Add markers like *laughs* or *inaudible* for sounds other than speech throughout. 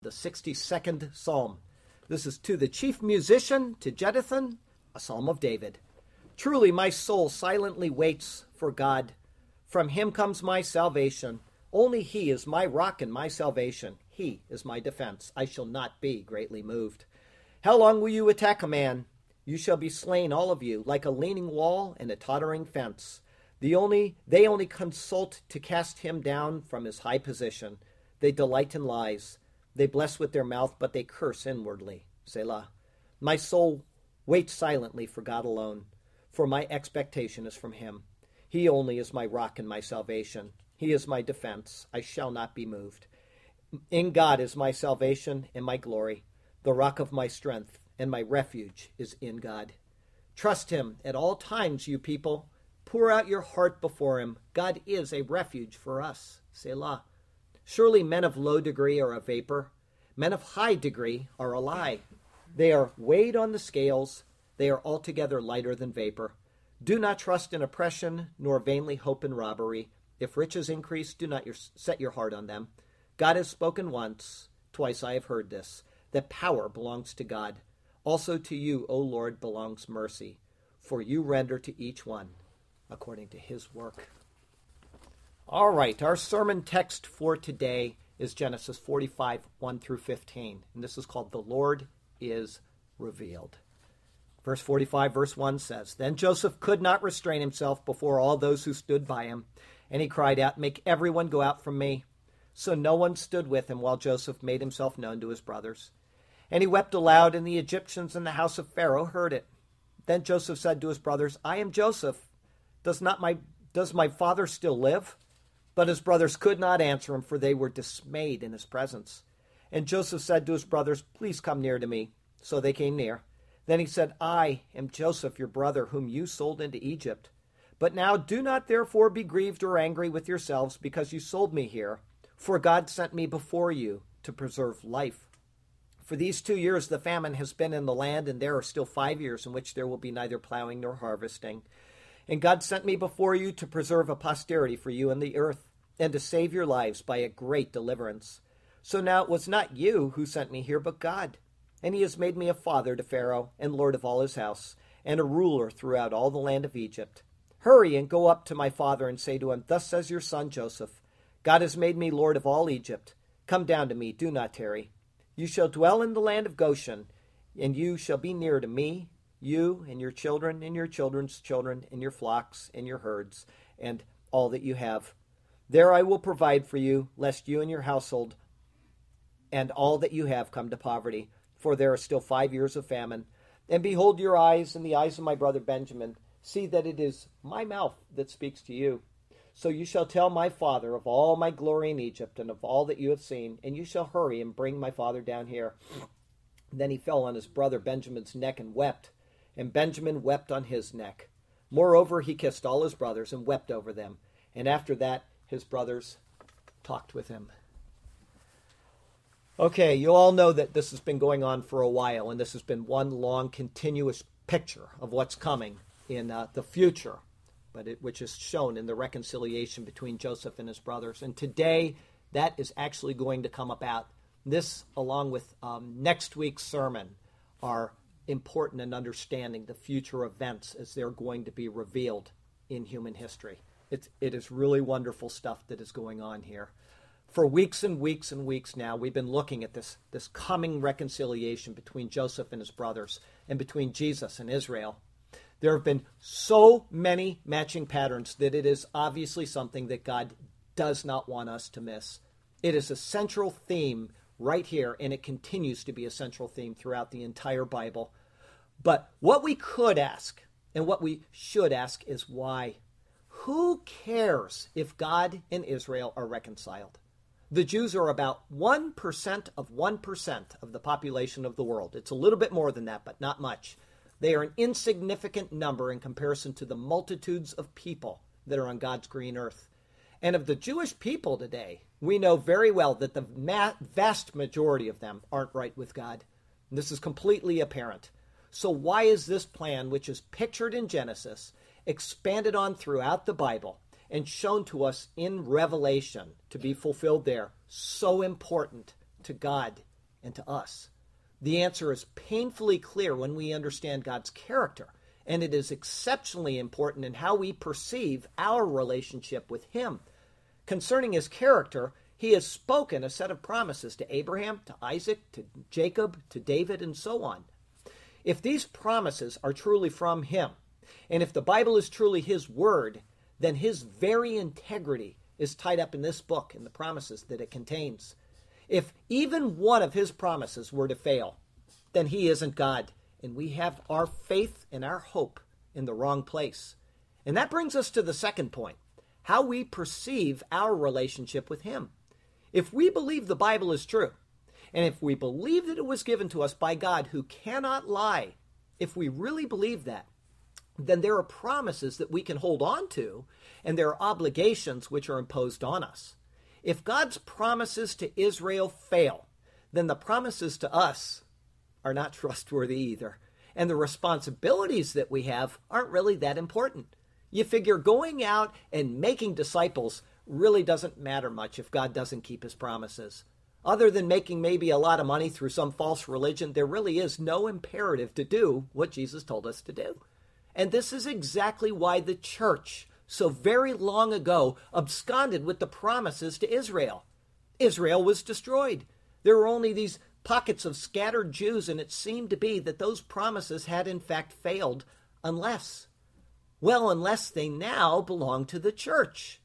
the 62nd Psalm. This is to the chief musician, to Jeduthun, a psalm of David. Truly, my soul silently waits for God. From him comes my salvation. Only he is my rock and my salvation. He is my defense. I shall not be greatly moved. How long will you attack a man? You shall be slain, all of you, like a leaning wall and a tottering fence. The only they only consult to cast him down from his high position. They delight in lies. They bless with their mouth, but they curse inwardly. Selah. My soul waits silently for God alone, for my expectation is from Him. He only is my rock and my salvation. He is my defense. I shall not be moved. In God is my salvation and my glory. The rock of my strength and my refuge is in God. Trust Him at all times, you people. Pour out your heart before Him. God is a refuge for us. Selah. Surely men of low degree are a vapor, men of high degree are a lie. They are weighed on the scales, they are altogether lighter than vapor. Do not trust in oppression, nor vainly hope in robbery. If riches increase, do not your, set your heart on them. God has spoken once, twice I have heard this, that power belongs to God. Also to you, O Lord, belongs mercy, for you render to each one according to his work. All right, our sermon text for today is Genesis 45, 1 through 15. And this is called The Lord is Revealed. Verse 45, verse 1 says Then Joseph could not restrain himself before all those who stood by him, and he cried out, Make everyone go out from me. So no one stood with him while Joseph made himself known to his brothers. And he wept aloud, and the Egyptians in the house of Pharaoh heard it. Then Joseph said to his brothers, I am Joseph. Does not my does my father still live? But his brothers could not answer him, for they were dismayed in his presence. And Joseph said to his brothers, Please come near to me. So they came near. Then he said, I am Joseph, your brother, whom you sold into Egypt. But now do not therefore be grieved or angry with yourselves because you sold me here, for God sent me before you to preserve life. For these two years the famine has been in the land, and there are still five years in which there will be neither plowing nor harvesting. And God sent me before you to preserve a posterity for you in the earth and to save your lives by a great deliverance. So now it was not you who sent me here, but God. And he has made me a father to Pharaoh, and lord of all his house, and a ruler throughout all the land of Egypt. Hurry and go up to my father and say to him, Thus says your son Joseph God has made me lord of all Egypt. Come down to me, do not tarry. You shall dwell in the land of Goshen, and you shall be near to me, you and your children, and your children's children, and your flocks, and your herds, and all that you have there I will provide for you, lest you and your household and all that you have come to poverty, for there are still five years of famine. And behold, your eyes and the eyes of my brother Benjamin see that it is my mouth that speaks to you. So you shall tell my father of all my glory in Egypt and of all that you have seen, and you shall hurry and bring my father down here. Then he fell on his brother Benjamin's neck and wept, and Benjamin wept on his neck. Moreover, he kissed all his brothers and wept over them. And after that, his brothers talked with him. Okay, you all know that this has been going on for a while, and this has been one long, continuous picture of what's coming in uh, the future, but it, which is shown in the reconciliation between Joseph and his brothers. And today, that is actually going to come about. This, along with um, next week's sermon, are important in understanding the future events as they're going to be revealed in human history. It's, it is really wonderful stuff that is going on here. For weeks and weeks and weeks now, we've been looking at this, this coming reconciliation between Joseph and his brothers and between Jesus and Israel. There have been so many matching patterns that it is obviously something that God does not want us to miss. It is a central theme right here, and it continues to be a central theme throughout the entire Bible. But what we could ask and what we should ask is why? Who cares if God and Israel are reconciled? The Jews are about 1% of 1% of the population of the world. It's a little bit more than that, but not much. They are an insignificant number in comparison to the multitudes of people that are on God's green earth. And of the Jewish people today, we know very well that the vast majority of them aren't right with God. And this is completely apparent. So, why is this plan, which is pictured in Genesis, expanded on throughout the Bible and shown to us in Revelation to be fulfilled there, so important to God and to us? The answer is painfully clear when we understand God's character, and it is exceptionally important in how we perceive our relationship with Him. Concerning His character, He has spoken a set of promises to Abraham, to Isaac, to Jacob, to David, and so on. If these promises are truly from Him, and if the Bible is truly His Word, then His very integrity is tied up in this book and the promises that it contains. If even one of his promises were to fail, then he isn't God, and we have our faith and our hope in the wrong place. And that brings us to the second point how we perceive our relationship with him. If we believe the Bible is true, and if we believe that it was given to us by God who cannot lie, if we really believe that, then there are promises that we can hold on to, and there are obligations which are imposed on us. If God's promises to Israel fail, then the promises to us are not *laughs* trustworthy either. And the responsibilities that we have aren't really that important. You figure going out and making disciples really doesn't matter much if God doesn't keep his promises. Other than making maybe a lot of money through some false religion, there really is no imperative to do what Jesus told us to do. And this is exactly why the church so very long ago absconded with the promises to Israel. Israel was destroyed. There were only these pockets of scattered Jews, and it seemed to be that those promises had in fact failed, unless, well, unless they now belong to the church.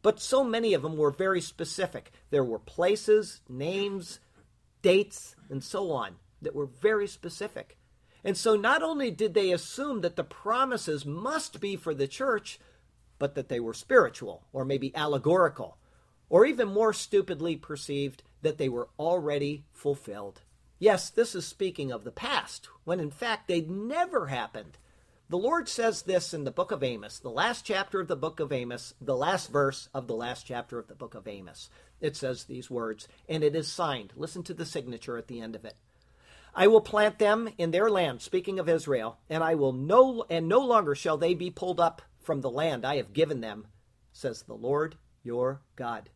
But so many of them were very specific. There were places, names, dates, and so on that were very specific. And so not only did they assume that the promises must be for the church, but that they were spiritual or maybe allegorical, or even more stupidly perceived that they were already fulfilled. Yes, this is speaking of the past, when in fact they'd never happened. The Lord says this in the book of Amos, the last chapter of the book of Amos, the last verse of the last chapter of the book of Amos. It says these words, and it is signed. Listen to the signature at the end of it. I will plant them in their land, speaking of Israel, and I will no and no longer shall they be pulled up from the land I have given them, says the Lord your God.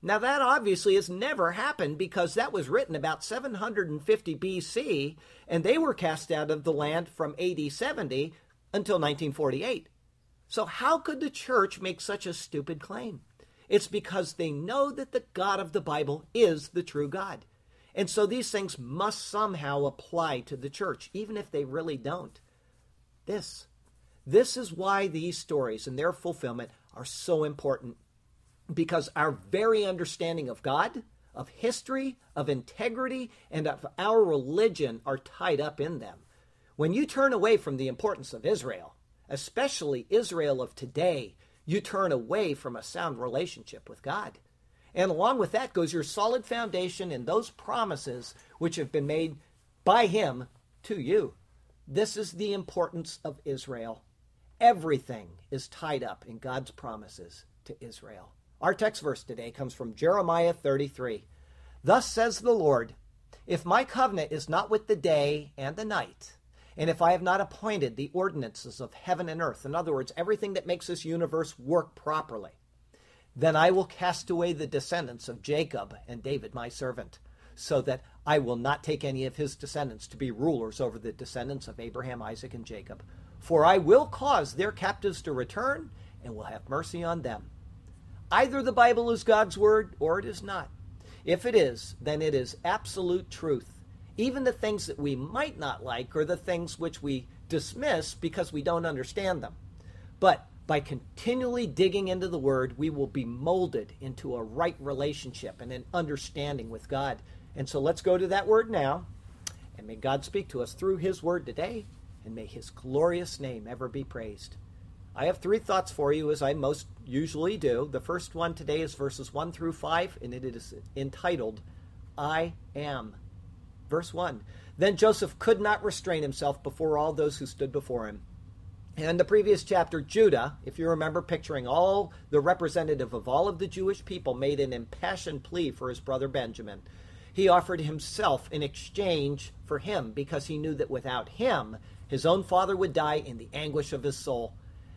Now, that obviously has never happened because that was written about 750 BC, and they were cast out of the land from AD 70 until 1948. So, how could the church make such a stupid claim? It's because they know that the God of the Bible is the true God. And so these things must somehow apply to the church, even if they really don't. This this is why these stories and their fulfillment are so important because our very understanding of God, of history, of integrity, and of our religion are tied up in them. When you turn away from the importance of Israel, especially Israel of today, you turn away from a sound relationship with God. And along with that goes your solid foundation in those promises which have been made by Him to you. This is the importance of Israel. Everything is tied up in God's promises to Israel. Our text verse today comes from Jeremiah 33. Thus says the Lord If my covenant is not with the day and the night, and if I have not appointed the ordinances of heaven and earth, in other words, everything that makes this universe work properly, then I will cast away the descendants of Jacob and David my servant, so that I will not take any of his descendants to be rulers over the descendants of Abraham, Isaac, and Jacob for I will cause their captives to return and will have mercy on them. Either the Bible is God's word or it is not. If it is, then it is absolute truth. Even the things that we might not like or the things which we dismiss because we don't understand them. But by continually digging into the Word, we will be molded into a right relationship and an understanding with God. And so let's go to that Word now. And may God speak to us through His Word today and may his glorious name ever be praised. I have three thoughts for you, as I most usually do. The first one today is verses 1 through 5, and it is entitled, I Am. Verse 1 Then Joseph could not restrain himself before all those who stood before him. And in the previous chapter, Judah, if you remember picturing all the representative of all of the Jewish people, made an impassioned plea for his brother Benjamin. He offered himself in exchange for him because he knew that without him, his own father would die in the anguish of his soul.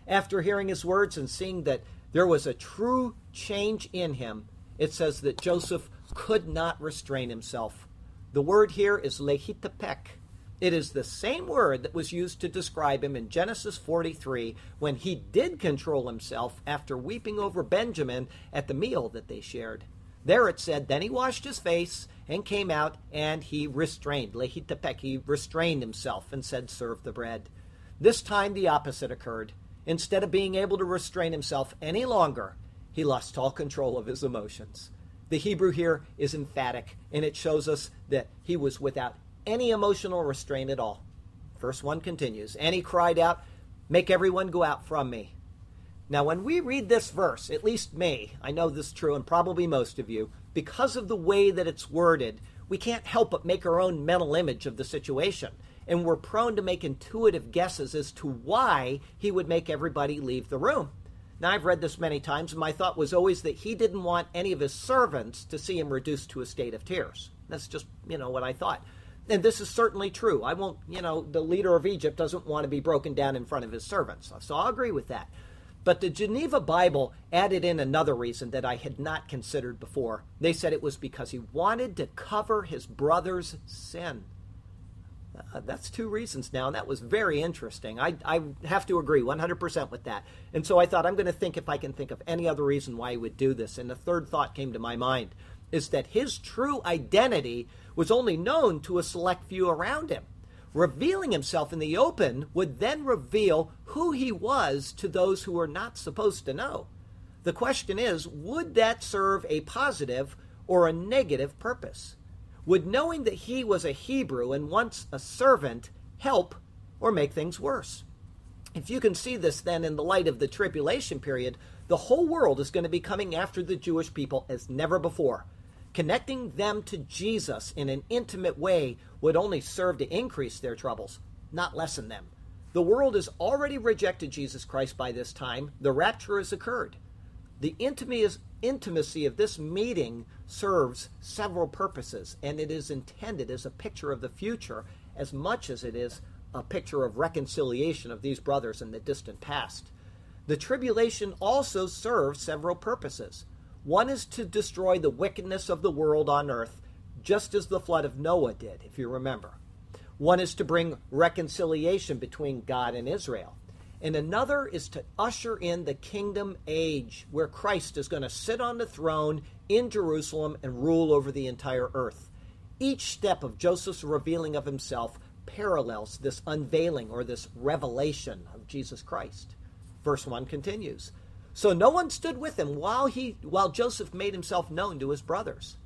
After hearing his words and seeing that there was a true change in him, it says that Joseph could not restrain himself. The word here is lehitapek. It is the same word that was used to describe him in Genesis 43 when he did control himself after weeping over Benjamin at the meal that they shared. There it said, Then he washed his face and came out and he restrained. Lehitapek, he restrained himself and said, Serve the bread. This time the opposite occurred. Instead of being able to restrain himself any longer, he lost all control of his emotions. The Hebrew here is emphatic, and it shows us that he was without any emotional restraint at all. Verse 1 continues, And he cried out, Make everyone go out from me. Now, when we read this verse, at least me, I know this is true, and probably most of you, because of the way that it's worded, we can't help but make our own mental image of the situation. And we're prone to make intuitive guesses as to why he would make everybody leave the room. Now, I've read this many times, and my thought was always that he didn't want any of his servants to see him reduced to a state of tears. That's just, you know, what I thought. And this is certainly true. I won't, you know, the leader of Egypt doesn't want to be broken down in front of his servants. So I'll agree with that. But the Geneva Bible added in another reason that I had not considered before. They said it was because he wanted to cover his brother's sin. Uh, that's two reasons now, and that was very interesting. I, I have to agree 100% with that. And so I thought, I'm going to think if I can think of any other reason why he would do this. And the third thought came to my mind is that his true identity was only known to a select few around him. Revealing himself in the open would then reveal who he was to those who were not supposed to know. The question is would that serve a positive or a negative purpose? Would knowing that he was a Hebrew and once a servant help or make things worse? If you can see this then in the light of the tribulation period, the whole world is going to be coming after the Jewish people as never before. Connecting them to Jesus in an intimate way would only serve to increase their troubles, not lessen them. The world has already rejected Jesus Christ by this time. The rapture has occurred. The intimacy of this meeting serves several purposes, and it is intended as a picture of the future as much as it is a picture of reconciliation of these brothers in the distant past. The tribulation also serves several purposes. One is to destroy the wickedness of the world on earth, just as the flood of Noah did, if you remember. One is to bring reconciliation between God and Israel and another is to usher in the kingdom age where Christ is going to sit on the throne in Jerusalem and rule over the entire earth. Each step of Joseph's revealing of himself parallels this unveiling or this revelation of Jesus Christ. Verse 1 continues. So no one stood with him while he while Joseph made himself known to his brothers.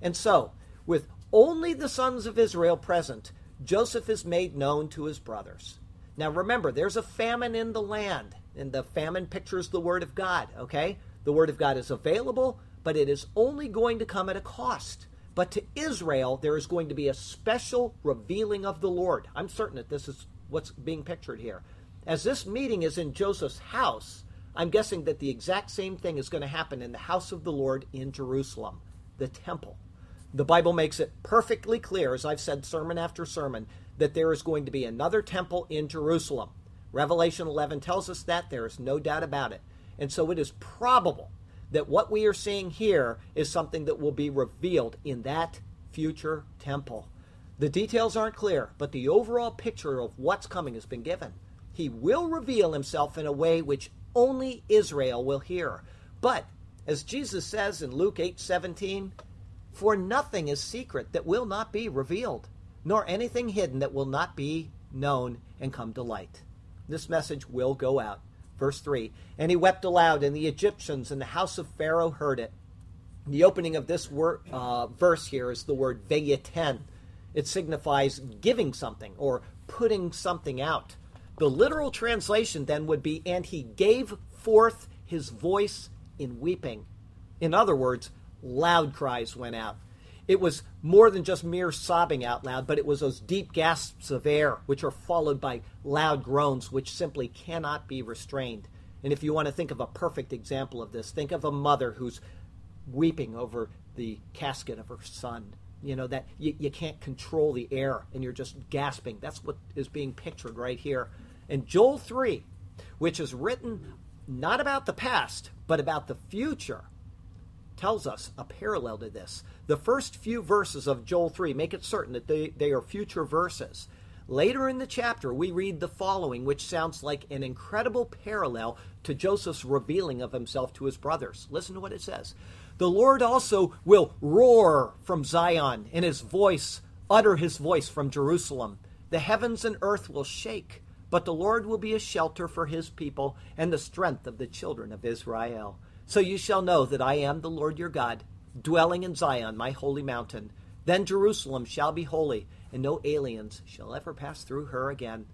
And so, with only the sons of Israel present, Joseph is made known to his brothers. Now remember, there's a famine in the land, and the famine pictures the Word of God, okay? The Word of God is available, but it is only going to come at a cost. But to Israel, there is going to be a special revealing of the Lord. I'm certain that this is what's being pictured here. As this meeting is in Joseph's house, I'm guessing that the exact same thing is going to happen in the house of the Lord in Jerusalem, the temple. The Bible makes it perfectly clear, as I've said sermon after sermon, that there is going to be another temple in Jerusalem. Revelation 11 tells us that. There is no doubt about it. And so it is probable that what we are seeing here is something that will be revealed in that future temple. The details aren't clear, but the overall picture of what's coming has been given. He will reveal himself in a way which only Israel will hear. But as Jesus says in Luke 8:17, for nothing is secret that will not be revealed nor anything hidden that will not be known and come to light. This message will go out. Verse 3 And he wept aloud, and the Egyptians and the house of Pharaoh heard it. The opening of this word, uh, verse here is the word vayeten. It signifies giving something or putting something out. The literal translation then would be, and he gave forth his voice in weeping. In other words, loud cries went out. It was more than just mere sobbing out loud, but it was those deep gasps of air, which are followed by loud groans, which simply cannot be restrained. And if you want to think of a perfect example of this, think of a mother who's weeping over the casket of her son. You know, that you, you can't control the air and you're just gasping. That's what is being pictured right here. And Joel 3, which is written not about the past, but about the future, tells us a parallel to this. The first few verses of Joel 3 make it certain that they, they are future verses. Later in the chapter, we read the following, which sounds like an incredible parallel to Joseph's revealing of himself to his brothers. Listen to what it says. The Lord also will roar from Zion, and his voice utter his voice from Jerusalem. The heavens and earth will shake, but the Lord will be a shelter for his people and the strength of the children of Israel. So you shall know that I am the Lord your God, dwelling in Zion, my holy mountain. Then Jerusalem shall be holy, and no aliens shall ever pass through her again.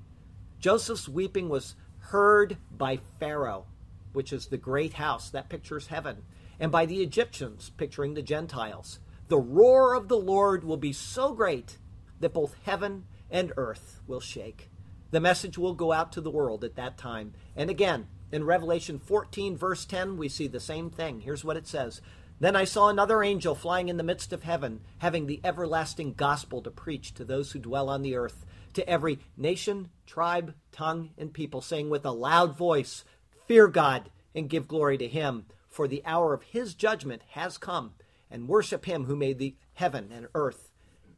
Joseph's weeping was heard by Pharaoh, which is the great house that pictures heaven, and by the Egyptians, picturing the Gentiles. The roar of the Lord will be so great that both heaven and earth will shake. The message will go out to the world at that time. And again, in Revelation 14, verse 10, we see the same thing. Here's what it says Then I saw another angel flying in the midst of heaven, having the everlasting gospel to preach to those who dwell on the earth, to every nation, tribe, tongue, and people, saying with a loud voice, Fear God and give glory to him, for the hour of his judgment has come, and worship him who made the heaven and earth,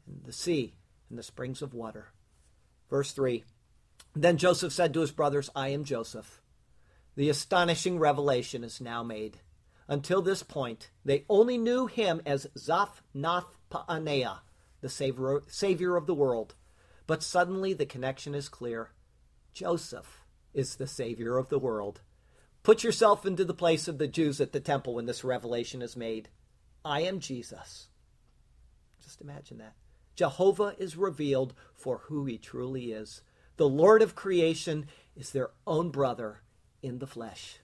and the sea, and the springs of water. Verse 3 Then Joseph said to his brothers, I am Joseph. The astonishing revelation is now made. Until this point, they only knew him as Zaphnath Paaneah, the savior, savior of the world. But suddenly the connection is clear. Joseph is the savior of the world. Put yourself into the place of the Jews at the temple when this revelation is made. I am Jesus. Just imagine that. Jehovah is revealed for who he truly is. The Lord of creation is their own brother in the flesh.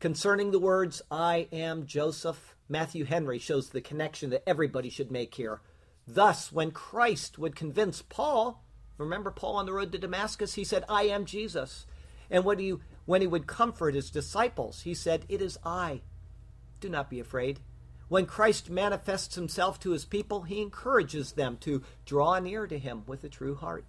Concerning the words, I am Joseph, Matthew Henry shows the connection that everybody should make here. Thus, when Christ would convince Paul, remember Paul on the road to Damascus, he said, I am Jesus. And when he, when he would comfort his disciples, he said, It is I. Do not be afraid. When Christ manifests himself to his people, he encourages them to draw near to him with a true heart.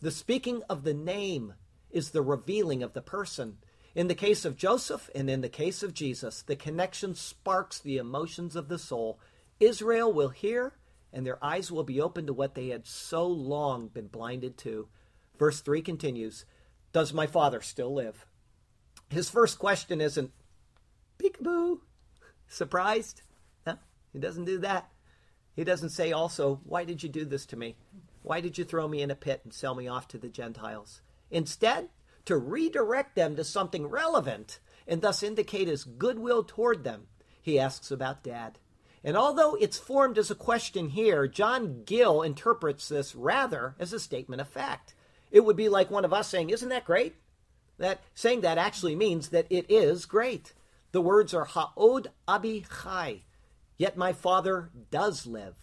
The speaking of the name is the revealing of the person. In the case of Joseph and in the case of Jesus, the connection sparks the emotions of the soul. Israel will hear, and their eyes will be open to what they had so long been blinded to. Verse 3 continues Does my father still live? His first question isn't, peekaboo, surprised? No, he doesn't do that. He doesn't say also, Why did you do this to me? Why did you throw me in a pit and sell me off to the Gentiles? Instead, to redirect them to something relevant and thus indicate his goodwill toward them, he asks about dad. And although it's formed as a question here, John Gill interprets this rather as a statement of fact. It would be like one of us saying, Isn't that great? That saying that actually means that it is great. The words are Ha'od Abi Chai, yet my father does live.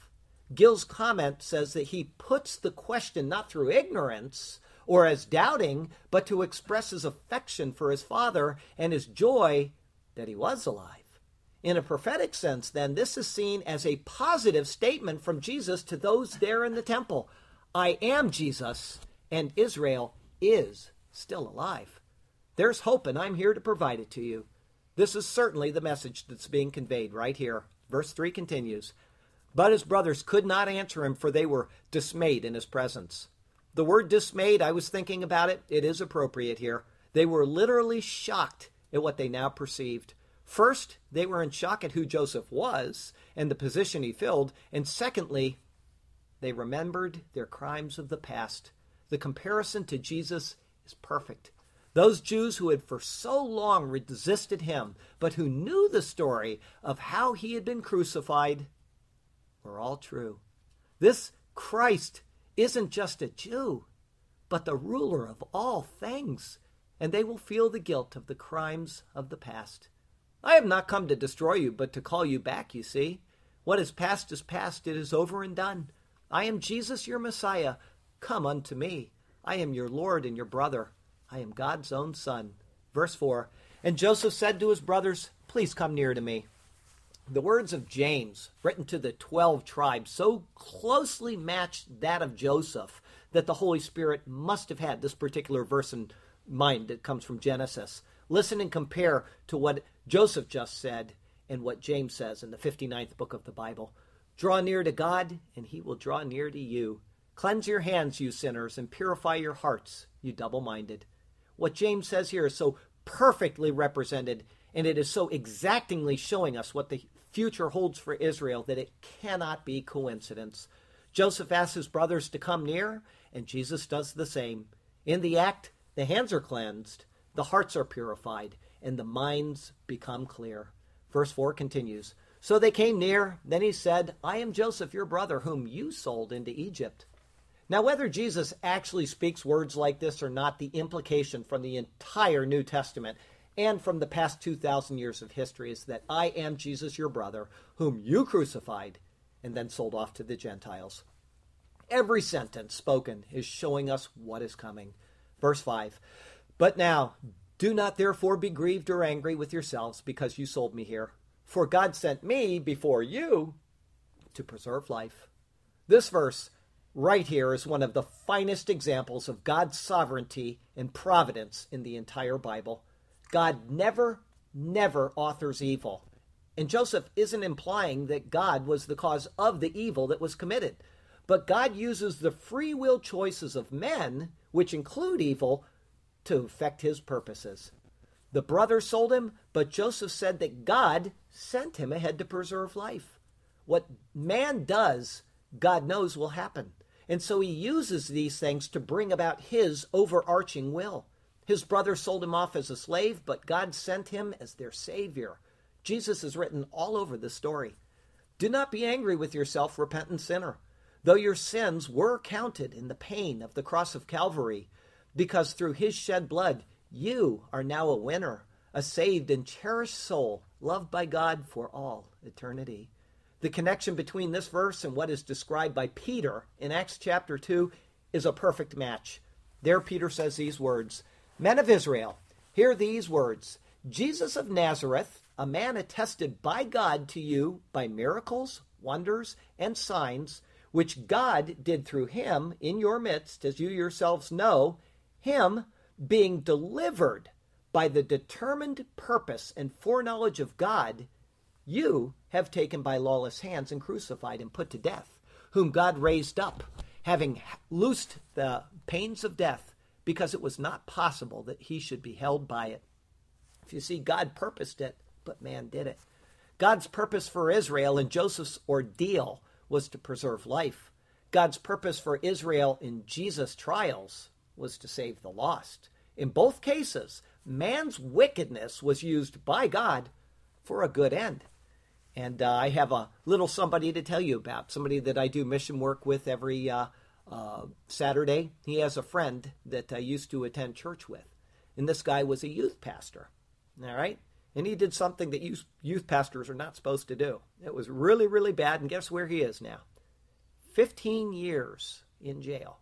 Gill's comment says that he puts the question not through ignorance, or as doubting, but to express his affection for his father and his joy that he was alive. In a prophetic sense, then, this is seen as a positive statement from Jesus to those there in the temple I am Jesus, and Israel is still alive. There's hope, and I'm here to provide it to you. This is certainly the message that's being conveyed right here. Verse 3 continues But his brothers could not answer him, for they were dismayed in his presence. The word dismayed, I was thinking about it. It is appropriate here. They were literally shocked at what they now perceived. First, they were in shock at who Joseph was and the position he filled. And secondly, they remembered their crimes of the past. The comparison to Jesus is perfect. Those Jews who had for so long resisted him, but who knew the story of how he had been crucified, were all true. This Christ isn't just a Jew, but the ruler of all things, and they will feel the guilt of the crimes of the past. I have not come to destroy you, but to call you back, you see. What is past is past, it is over and done. I am Jesus, your Messiah. Come unto me. I am your Lord and your brother. I am God's own Son. Verse 4 And Joseph said to his brothers, Please come near to me. The words of James, written to the 12 tribes, so closely match that of Joseph that the Holy Spirit must have had this particular verse in mind that comes from Genesis. Listen and compare to what Joseph just said, and what James says in the 59th book of the Bible. Draw near to God, and he will draw near to you. Cleanse your hands, you sinners, and purify your hearts, you double minded. What James says here is so perfectly represented, and it is so exactingly showing us what the future holds for Israel that it cannot be coincidence. Joseph asks his brothers to come near, and Jesus does the same. In the act, the hands are cleansed, the hearts are purified, and the minds become clear. Verse 4 continues So they came near. Then he said, I am Joseph, your brother, whom you sold into Egypt. Now, whether Jesus actually speaks words like this or not, the implication from the entire New Testament and from the past 2,000 years of history is that I am Jesus, your brother, whom you crucified and then sold off to the Gentiles. Every sentence spoken is showing us what is coming. Verse 5 But now, do not therefore be grieved or angry with yourselves because you sold me here. For God sent me before you to preserve life. This verse right here is one of the finest examples of God's sovereignty and providence in the entire Bible. God never, never authors evil. And Joseph isn't implying that God was the cause of the evil that was committed. But God uses the free will choices of men, which include evil, to effect his purposes. The brothers sold him, but Joseph said that God sent him ahead to preserve life. What man does, God knows will happen. And so he uses these things to bring about his overarching will. His brother sold him off as a slave, but God sent him as their Savior. Jesus is written all over the story. Do not be angry with yourself, repentant sinner, though your sins were counted in the pain of the cross of Calvary, because through his shed blood you are now a winner, a saved and cherished soul, loved by God for all eternity. The connection between this verse and what is described by Peter in Acts chapter 2 is a perfect match. There, Peter says these words Men of Israel, hear these words. Jesus of Nazareth, a man attested by God to you by miracles, wonders, and signs, which God did through him in your midst, as you yourselves know, him being delivered by the determined purpose and foreknowledge of God you have taken by lawless hands and crucified and put to death, whom God raised up, having loosed the pains of death, because it was not possible that he should be held by it. If you see, God purposed it, but man did it. God's purpose for Israel in Joseph's ordeal was to preserve life. God's purpose for Israel in Jesus' trials was to save the lost. In both cases, man's wickedness was used by God for a good end. And uh, I have a little somebody to tell you about, somebody that I do mission work with every uh, uh, Saturday. He has a friend that I used to attend church with. And this guy was a youth pastor. All right? And he did something that youth, youth pastors are not supposed to do. It was really, really bad. And guess where he is now? 15 years in jail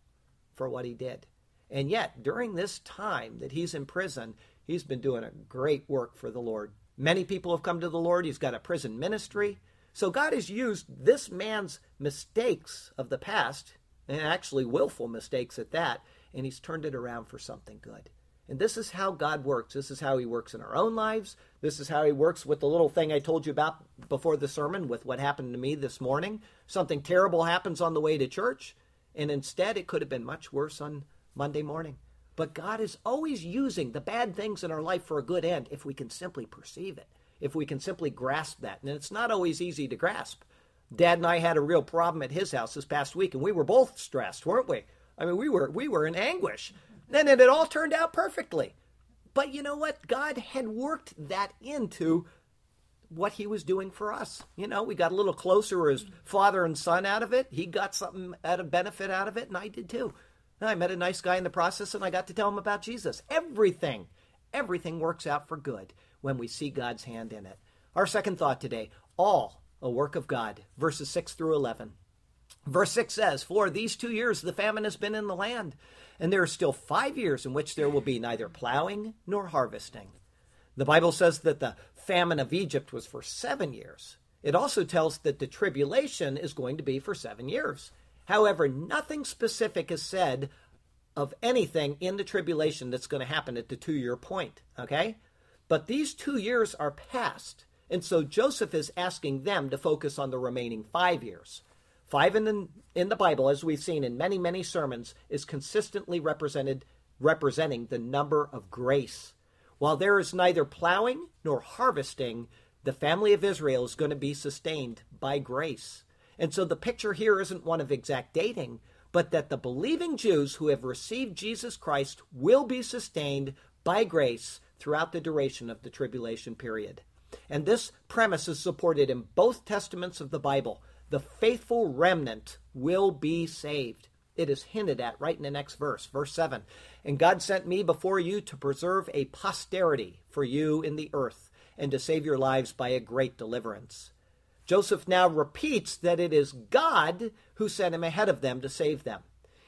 for what he did. And yet, during this time that he's in prison, he's been doing a great work for the Lord. Many people have come to the Lord. He's got a prison ministry. So God has used this man's mistakes of the past, and actually willful mistakes at that, and he's turned it around for something good. And this is how God works. This is how he works in our own lives. This is how he works with the little thing I told you about before the sermon with what happened to me this morning. Something terrible happens on the way to church, and instead it could have been much worse on Monday morning. But God is always using the bad things in our life for a good end if we can simply perceive it, if we can simply grasp that. And it's not always easy to grasp. Dad and I had a real problem at his house this past week, and we were both stressed, weren't we? I mean, we were we were in anguish. And it all turned out perfectly. But you know what? God had worked that into what he was doing for us. You know, we got a little closer as father and son out of it. He got something at a benefit out of it, and I did too. I met a nice guy in the process and I got to tell him about Jesus. Everything, everything works out for good when we see God's hand in it. Our second thought today all a work of God, verses 6 through 11. Verse 6 says, For these two years the famine has been in the land, and there are still five years in which there will be neither plowing nor harvesting. The Bible says that the famine of Egypt was for seven years. It also tells that the tribulation is going to be for seven years. However, nothing specific is said of anything in the tribulation that's going to happen at the two year point. Okay? But these two years are past, And so Joseph is asking them to focus on the remaining five years. Five in the, in the Bible, as we've seen in many, many sermons, is consistently represented representing the number of grace. While there is neither plowing nor harvesting, the family of Israel is going to be sustained by grace. And so the picture here isn't one of exact dating, but that the believing Jews who have received Jesus Christ will be sustained by grace throughout the duration of the tribulation period. And this premise is supported in both testaments of the Bible. The faithful remnant will be saved. It is hinted at right in the next verse, verse 7. And God sent me before you to preserve a posterity for you in the earth and to save your lives by a great deliverance. Joseph now repeats that it is God who sent him ahead of them to save them.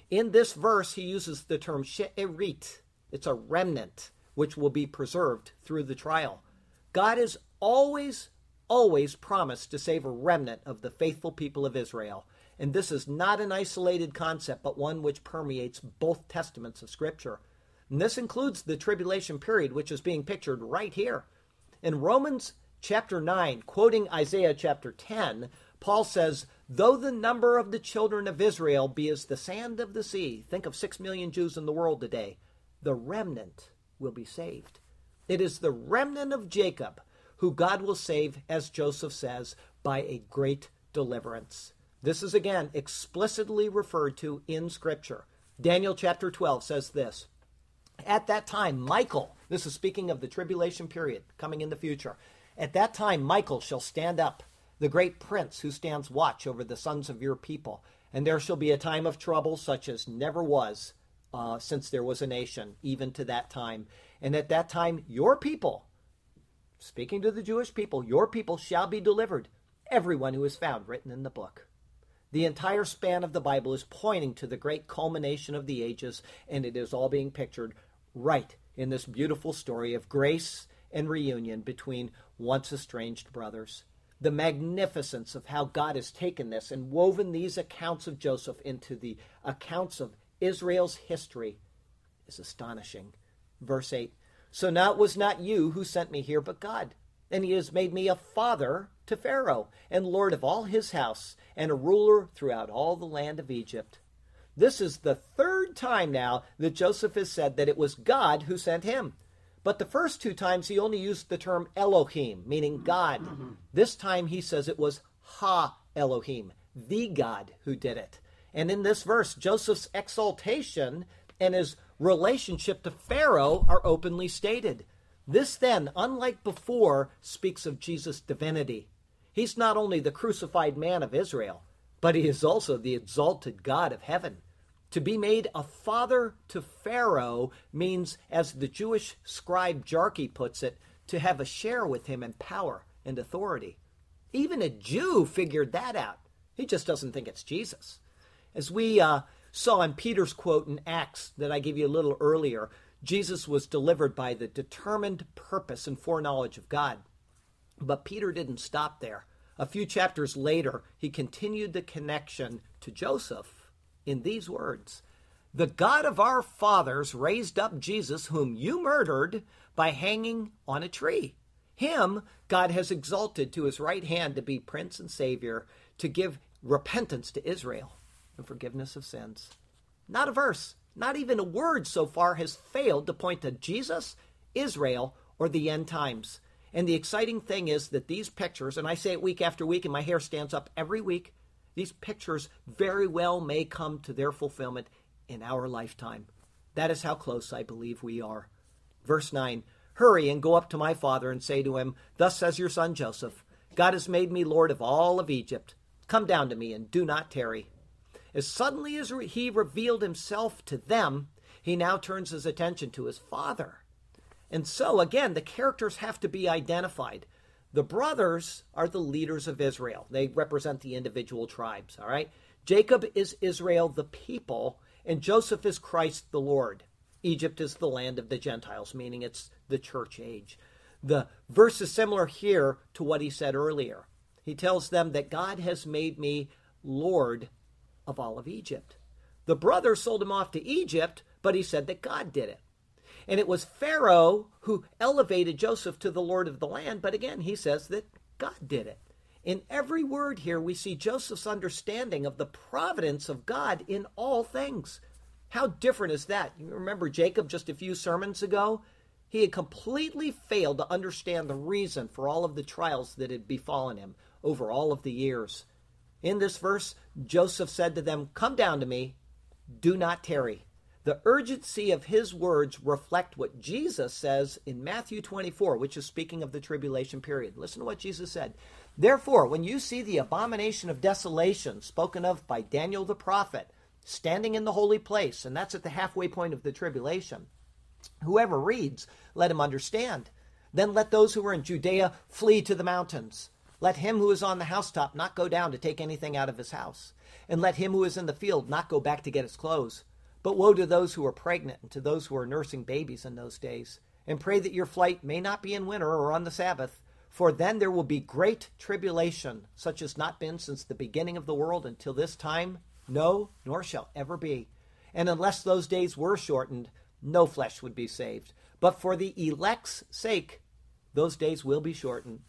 In this verse, he uses the term she'erit. It's a remnant which will be preserved through the trial. God has always, always promised to save a remnant of the faithful people of Israel. And this is not an isolated concept, but one which permeates both testaments of Scripture. And this includes the tribulation period, which is being pictured right here. In Romans chapter 9, quoting Isaiah chapter 10, Paul says, Though the number of the children of Israel be as the sand of the sea, think of six million Jews in the world today, the remnant will be saved. It is the remnant of Jacob who God will save, as Joseph says, by a great deliverance. This is again explicitly referred to in Scripture. Daniel chapter 12 says this At that time, Michael, this is speaking of the tribulation period coming in the future, at that time, Michael shall stand up, the great prince who stands watch over the sons of your people, and there shall be a time of trouble such as never was uh, since there was a nation, even to that time. And at that time, your people, speaking to the Jewish people, your people shall be delivered, everyone who is found written in the book. The entire span of the Bible is pointing to the great culmination of the ages, and it is all being pictured right in this beautiful story of grace and reunion between once estranged brothers. The magnificence of how God has taken this and woven these accounts of Joseph into the accounts of Israel's history is astonishing. Verse 8 So now it was not you who sent me here, but God. And he has made me a father to Pharaoh, and lord of all his house, and a ruler throughout all the land of Egypt. This is the third time now that Joseph has said that it was God who sent him. But the first two times he only used the term Elohim, meaning God. This time he says it was Ha Elohim, the God who did it. And in this verse, Joseph's exaltation and his relationship to Pharaoh are openly stated. This then, unlike before, speaks of Jesus' divinity. He's not only the crucified man of Israel, but he is also the exalted God of heaven. To be made a father to Pharaoh means, as the Jewish scribe Jarchi puts it, to have a share with him in power and authority. Even a Jew figured that out. He just doesn't think it's Jesus. As we uh, saw in Peter's quote in Acts that I gave you a little earlier, Jesus was delivered by the determined purpose and foreknowledge of God. But Peter didn't stop there. A few chapters later, he continued the connection to Joseph in these words The God of our fathers raised up Jesus, whom you murdered by hanging on a tree. Him God has exalted to his right hand to be Prince and Savior, to give repentance to Israel and forgiveness of sins. Not a verse, not even a word so far has failed to point to Jesus, Israel, or the end times. And the exciting thing is that these pictures, and I say it week after week, and my hair stands up every week, these pictures very well may come to their fulfillment in our lifetime. That is how close I believe we are. Verse 9 Hurry and go up to my father and say to him, Thus says your son Joseph, God has made me Lord of all of Egypt. Come down to me and do not tarry. As suddenly as he revealed himself to them, he now turns his attention to his father. And so, again, the characters have to be identified. The brothers are the leaders of Israel, they represent the individual tribes, all right? Jacob is Israel, the people, and Joseph is Christ, the Lord. Egypt is the land of the Gentiles, meaning it's the church age. The verse is similar here to what he said earlier. He tells them that God has made me Lord of all of Egypt. The brothers sold him off to Egypt, but he said that God did it. And it was Pharaoh who elevated Joseph to the Lord of the land, but again, he says that God did it. In every word here, we see Joseph's understanding of the providence of God in all things. How different is that? You remember Jacob just a few sermons ago? He had completely failed to understand the reason for all of the trials that had befallen him over all of the years. In this verse, Joseph said to them, Come down to me, do not tarry. The urgency of his words reflect what Jesus says in Matthew 24, which is speaking of the tribulation period. Listen to what Jesus said. Therefore, when you see the abomination of desolation spoken of by Daniel the prophet standing in the holy place, and that's at the halfway point of the tribulation, whoever reads, let him understand. Then let those who are in Judea flee to the mountains. Let him who is on the housetop not go down to take anything out of his house. And let him who is in the field not go back to get his clothes. But woe to those who are pregnant and to those who are nursing babies in those days. And pray that your flight may not be in winter or on the Sabbath, for then there will be great tribulation, such as not been since the beginning of the world until this time, no, nor shall ever be. And unless those days were shortened, no flesh would be saved. But for the elect's sake, those days will be shortened.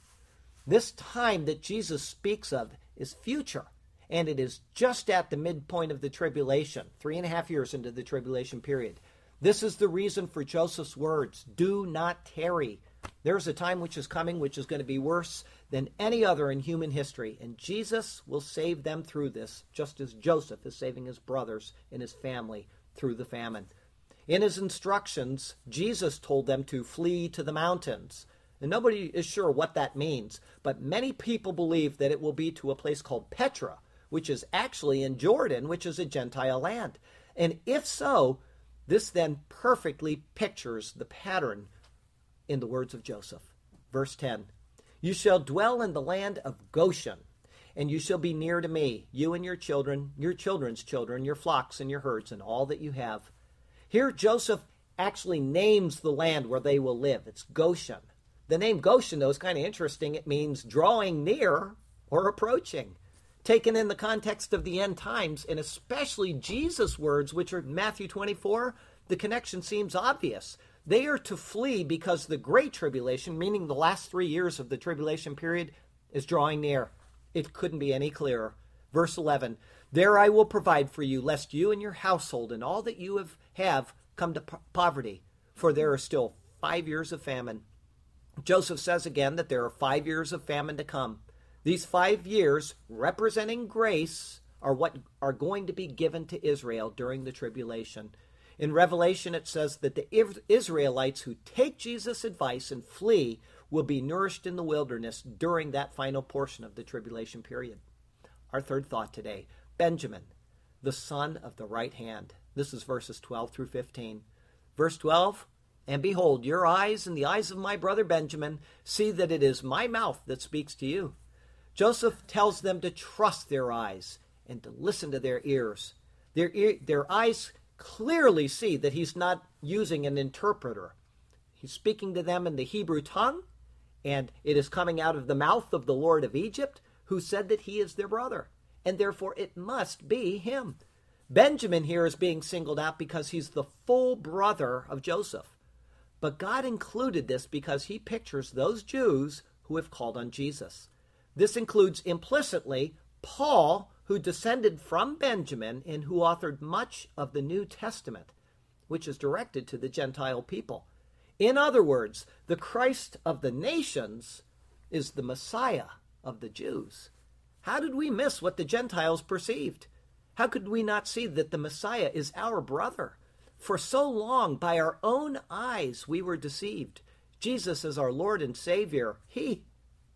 This time that Jesus speaks of is future, and it is just at the midpoint of the tribulation, three and a half years into the tribulation period. This is the reason for Joseph's words do not tarry. There's a time which is coming which is going to be worse than any other in human history, and Jesus will save them through this, just as Joseph is saving his brothers and his family through the famine. In his instructions, Jesus told them to flee to the mountains. And nobody is sure what that means, but many people believe that it will be to a place called Petra, which is actually in Jordan, which is a Gentile land. And if so, this then perfectly pictures the pattern in the words of Joseph. Verse 10 You shall dwell in the land of Goshen, and you shall be near to me, you and your children, your children's children, your flocks and your herds, and all that you have. Here, Joseph actually names the land where they will live. It's Goshen. The name Goshen, though, is kind of interesting. It means drawing near or approaching. Taken in the context of the end times, and especially Jesus' words, which are Matthew 24, the connection seems obvious. They are to flee because the Great Tribulation, meaning the last three years of the tribulation period, is drawing near. It couldn't be any clearer. Verse 11 There I will provide for you, lest you and your household and all that you have, have come to po- poverty, for there are still five years of famine. Joseph says again that there are five years of famine to come. These five years, representing grace, are what are going to be given to Israel during the tribulation. In Revelation, it says that the Israelites who take Jesus' advice and flee will be nourished in the wilderness during that final portion of the tribulation period. Our third thought today Benjamin, the son of the right hand. This is verses 12 through 15. Verse 12 and behold, your eyes and the eyes of my brother Benjamin see that it is my mouth that speaks to you. Joseph tells them to trust their eyes and to listen to their ears. Their, ear, their eyes clearly see that he's not using an interpreter. He's speaking to them in the Hebrew tongue, and it is coming out of the mouth of the Lord of Egypt, who said that he is their brother, and therefore it must be him. Benjamin here is being singled out because he's the full brother of Joseph. But God included this because he pictures those Jews who have called on Jesus. This includes implicitly Paul, who descended from Benjamin and who authored much of the New Testament, which is directed to the Gentile people. In other words, the Christ of the nations is the Messiah of the Jews. How did we miss what the Gentiles perceived? How could we not see that the Messiah is our brother? For so long, by our own eyes, we were deceived. Jesus is our Lord and Savior, He,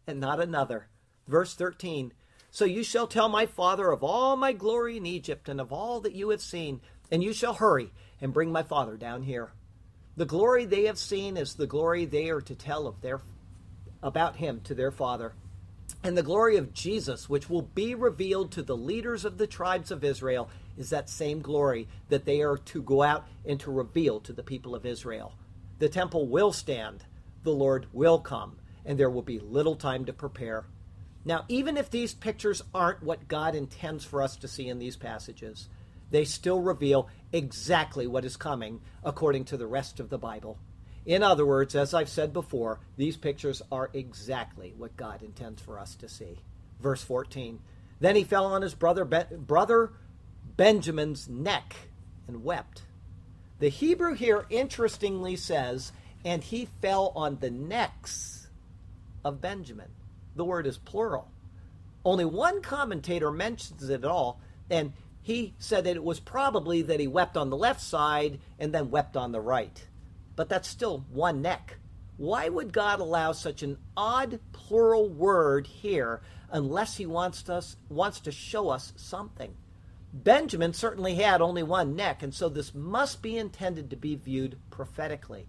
and not another. Verse 13 So you shall tell my father of all my glory in Egypt and of all that you have seen, and you shall hurry and bring my father down here. The glory they have seen is the glory they are to tell of their about him to their father. And the glory of Jesus, which will be revealed to the leaders of the tribes of Israel, is that same glory that they are to go out and to reveal to the people of Israel. The temple will stand, the Lord will come, and there will be little time to prepare. Now, even if these pictures aren't what God intends for us to see in these passages, they still reveal exactly what is coming according to the rest of the Bible. In other words, as I've said before, these pictures are exactly what God intends for us to see. Verse 14 Then he fell on his brother, brother Benjamin's neck and wept. The Hebrew here interestingly says, and he fell on the necks of Benjamin. The word is plural. Only one commentator mentions it at all, and he said that it was probably that he wept on the left side and then wept on the right. But that's still one neck. Why would God allow such an odd plural word here unless he wants us wants to show us something? Benjamin certainly had only one neck, and so this must be intended to be viewed prophetically.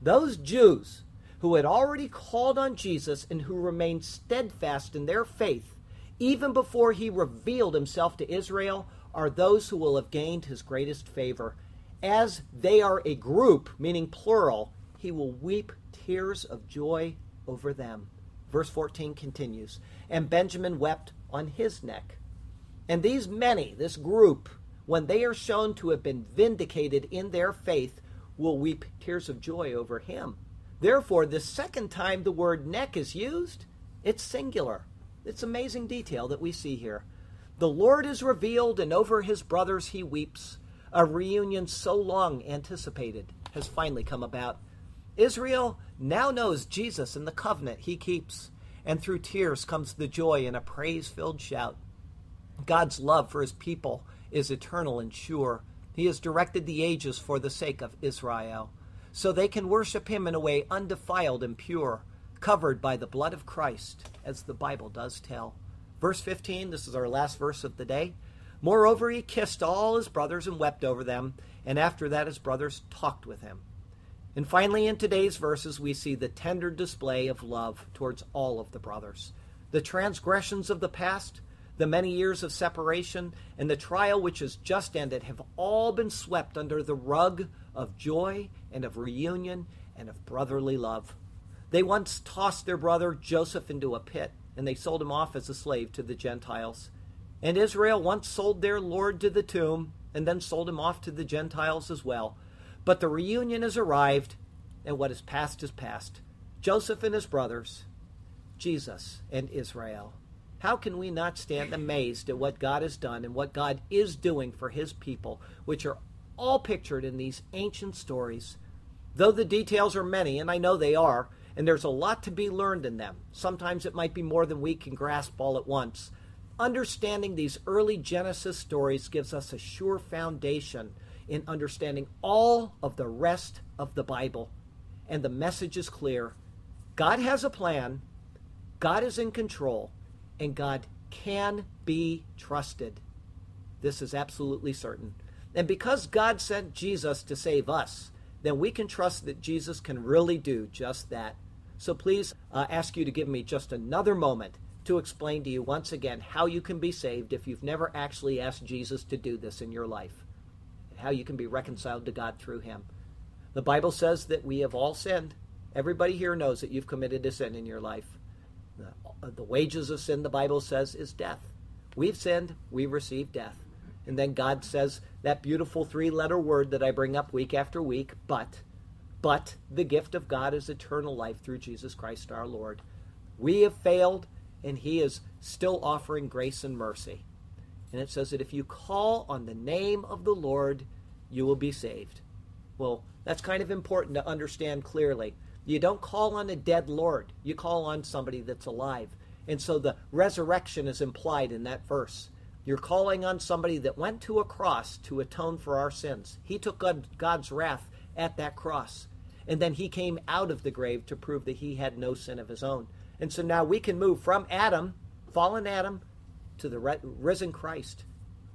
Those Jews who had already called on Jesus and who remained steadfast in their faith even before he revealed himself to Israel are those who will have gained his greatest favor. As they are a group, meaning plural, he will weep tears of joy over them. Verse 14 continues And Benjamin wept on his neck. And these many, this group, when they are shown to have been vindicated in their faith, will weep tears of joy over him. Therefore, the second time the word neck is used, it's singular. It's amazing detail that we see here. The Lord is revealed, and over his brothers he weeps. A reunion so long anticipated has finally come about. Israel now knows Jesus and the covenant he keeps, and through tears comes the joy in a praise filled shout. God's love for his people is eternal and sure. He has directed the ages for the sake of Israel, so they can worship him in a way undefiled and pure, covered by the blood of Christ, as the Bible does tell. Verse 15, this is our last verse of the day. Moreover, he kissed all his brothers and wept over them, and after that his brothers talked with him. And finally, in today's verses, we see the tender display of love towards all of the brothers. The transgressions of the past, the many years of separation, and the trial which has just ended have all been swept under the rug of joy and of reunion and of brotherly love. They once tossed their brother Joseph into a pit and they sold him off as a slave to the Gentiles. And Israel once sold their Lord to the tomb, and then sold him off to the Gentiles as well. But the reunion has arrived, and what is past is past. Joseph and his brothers, Jesus and Israel. How can we not stand amazed at what God has done and what God is doing for his people, which are all pictured in these ancient stories? Though the details are many, and I know they are, and there's a lot to be learned in them. Sometimes it might be more than we can grasp all at once. Understanding these early Genesis stories gives us a sure foundation in understanding all of the rest of the Bible. And the message is clear God has a plan, God is in control, and God can be trusted. This is absolutely certain. And because God sent Jesus to save us, then we can trust that Jesus can really do just that. So please uh, ask you to give me just another moment to explain to you once again how you can be saved if you've never actually asked Jesus to do this in your life, and how you can be reconciled to God through him. The Bible says that we have all sinned. Everybody here knows that you've committed a sin in your life. The, uh, wages of sin, the Bible says, is death. We've sinned, we receive death. And then God says that beautiful three letter word that I bring up week after week, but but the gift of God is eternal life through Jesus Christ our Lord. We have failed, and He is still offering grace and mercy. And it says that if you call on the name of the Lord, you will be saved. Well, that's kind of important to understand clearly. You don't call on a dead Lord, you call on somebody that's alive. And so the resurrection is implied in that verse. You're calling on somebody that went to a cross to atone for our sins. He took God's wrath at that cross. And then he came out of the grave to prove that he had no sin of his own. And so now we can move from Adam, fallen Adam, to the risen Christ.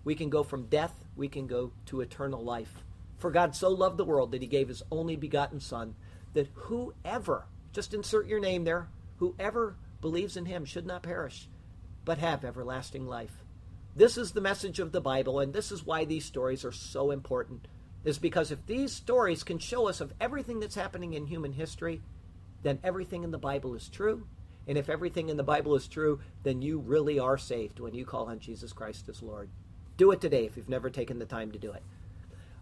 We can go from death, we can go to eternal life. For God so loved the world that he gave his only begotten Son, that whoever, just insert your name there, whoever believes in him should not perish, but have everlasting life. This is the message of the Bible, and this is why these stories are so important is because if these stories can show us of everything that's happening in human history, then everything in the Bible is true. And if everything in the Bible is true, then you really are saved when you call on Jesus Christ as Lord. Do it today if you've never taken the time to do it.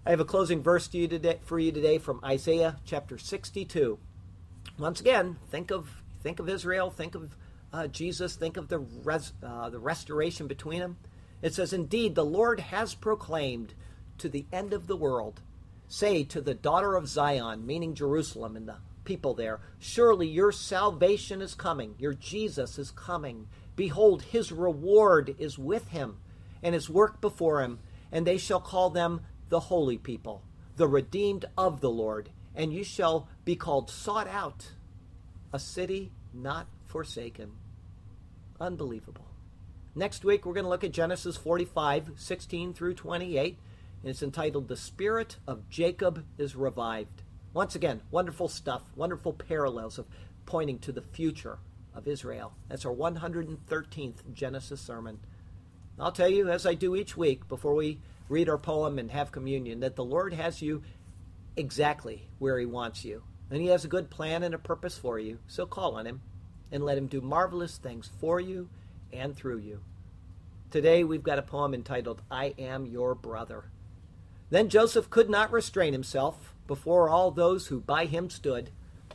I have a closing verse to you today, for you today from Isaiah chapter 62. Once again, think of think of Israel, think of uh, Jesus, think of the res, uh, the restoration between them. It says, "Indeed, the Lord has proclaimed to the end of the world, say to the daughter of Zion, meaning Jerusalem and the people there, surely your salvation is coming, your Jesus is coming. Behold, his reward is with him, and his work before him, and they shall call them the holy people, the redeemed of the Lord, and you shall be called sought out, a city not forsaken. Unbelievable. Next week, we're going to look at Genesis 45, 16 through 28, and it's entitled The Spirit of Jacob is Revived. Once again, wonderful stuff, wonderful parallels of pointing to the future of Israel. That's our 113th Genesis sermon. I'll tell you, as I do each week before we read our poem and have communion, that the Lord has you exactly where He wants you. And He has a good plan and a purpose for you. So call on Him and let Him do marvelous things for you and through you. Today we've got a poem entitled, I Am Your Brother. Then Joseph could not restrain himself before all those who by him stood,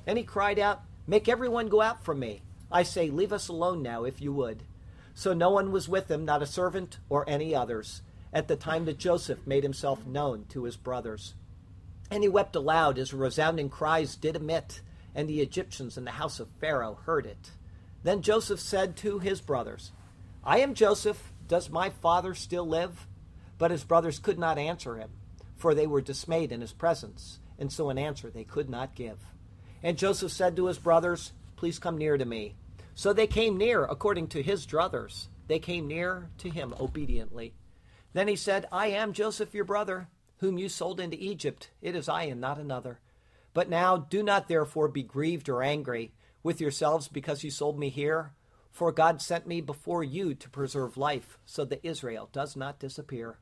and he cried out, Make everyone go out from me. I say, Leave us alone now, if you would. So no one was with him, not a servant or any others, at the time that Joseph made himself known to his brothers. And he wept aloud as resounding cries did emit, and the Egyptians in the house of Pharaoh heard it. Then Joseph said to his brothers, I am Joseph. Does my father still live? But his brothers could not answer him, for they were dismayed in his presence, and so an answer they could not give. And Joseph said to his brothers, Please come near to me. So they came near according to his druthers. They came near to him obediently. Then he said, I am Joseph your brother, whom you sold into Egypt. It is I and not another. But now do not therefore be grieved or angry with yourselves because you sold me here. For God sent me before you to preserve life, so that Israel does not disappear.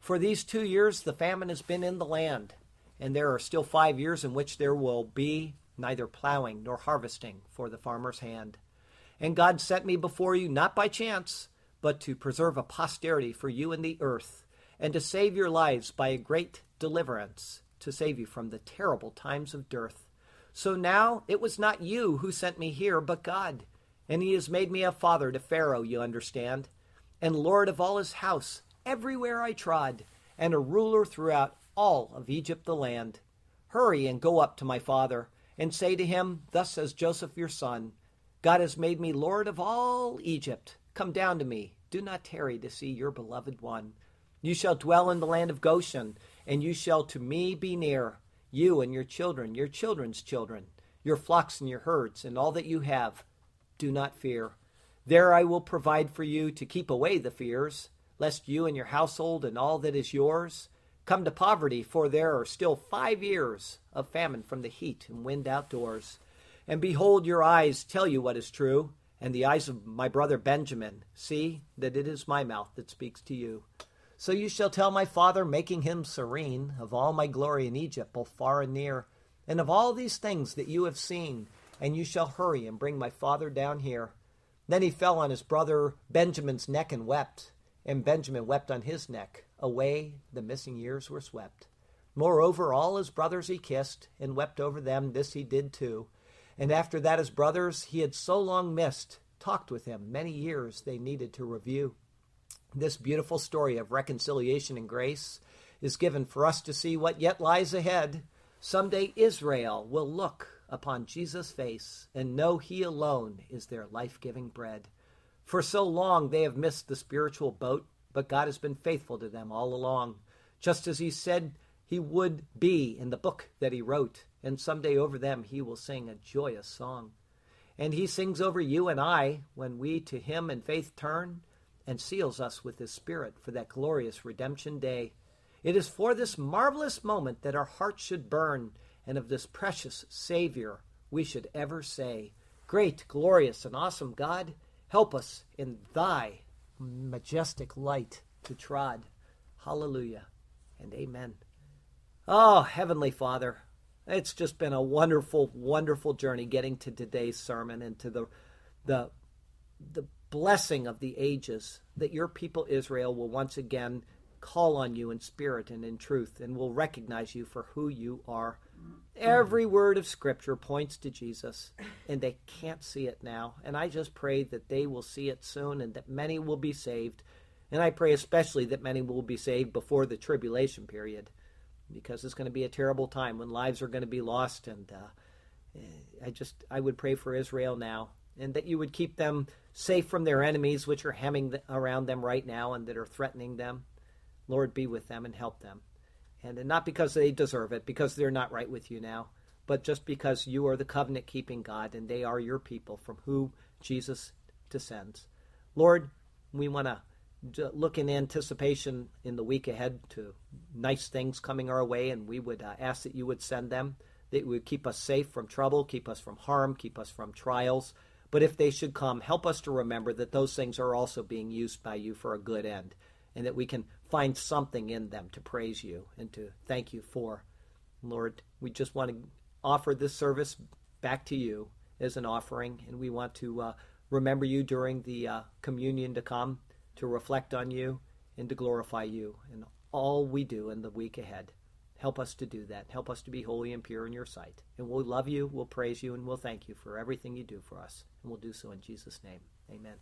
For these two years the famine has been in the land, and there are still five years in which there will be neither plowing nor harvesting for the farmer's hand. And God sent me before you not by chance, but to preserve a posterity for you in the earth, and to save your lives by a great deliverance, to save you from the terrible times of dearth. So now it was not you who sent me here, but God. And he has made me a father to Pharaoh, you understand, and lord of all his house, everywhere I trod, and a ruler throughout all of Egypt the land. Hurry and go up to my father, and say to him, Thus says Joseph your son, God has made me Lord of all Egypt. Come down to me. Do not tarry to see your beloved one. You shall dwell in the land of Goshen, and you shall to me be near, you and your children, your children's children, your flocks and your herds, and all that you have. Do not fear. There I will provide for you to keep away the fears, lest you and your household and all that is yours come to poverty, for there are still five years of famine from the heat and wind outdoors. And behold, your eyes tell you what is true, and the eyes of my brother Benjamin see that it is my mouth that speaks to you. So you shall tell my father, making him serene, of all my glory in Egypt, both far and near, and of all these things that you have seen, and you shall hurry and bring my father down here. Then he fell on his brother Benjamin's neck and wept, and Benjamin wept on his neck. Away the missing years were swept. Moreover, all his brothers he kissed, and wept over them. This he did too. And after that, his brothers he had so long missed talked with him many years they needed to review. This beautiful story of reconciliation and grace is given for us to see what yet lies ahead. Someday Israel will look upon Jesus' face and know he alone is their life giving bread. For so long they have missed the spiritual boat, but God has been faithful to them all along, just as he said he would be in the book that he wrote and someday over them he will sing a joyous song. And he sings over you and I when we to him in faith turn and seals us with his spirit for that glorious redemption day. It is for this marvelous moment that our hearts should burn, and of this precious Savior we should ever say, Great, glorious, and awesome God, help us in thy majestic light to trod. Hallelujah and amen. Oh, Heavenly Father, it's just been a wonderful, wonderful journey getting to today's sermon and to the the the blessing of the ages that your people Israel will once again call on you in spirit and in truth and will recognize you for who you are. Every word of Scripture points to Jesus, and they can't see it now. And I just pray that they will see it soon and that many will be saved. And I pray especially that many will be saved before the tribulation period because it's going to be a terrible time when lives are going to be lost. And uh, I just, I would pray for Israel now and that you would keep them safe from their enemies, which are hemming around them right now and that are threatening them. Lord, be with them and help them. And not because they deserve it, because they're not right with you now, but just because you are the covenant keeping God and they are your people from whom Jesus descends. Lord, we want to look in anticipation in the week ahead to nice things coming our way, and we would uh, ask that you would send them, that would keep us safe from trouble, keep us from harm, keep us from trials. But if they should come, help us to remember that those things are also being used by you for a good end and that we can find something in them to praise you and to thank you for. Lord, we just want to offer this service back to you as an offering, and we want to uh, remember you during the uh, communion to come, to reflect on you, and to glorify you in all we do in the week ahead. Help us to do that. Help us to be holy and pure in your sight. And we'll love you, we'll praise you, and we'll thank you for everything you do for us. And we'll do so in Jesus' name. Amen.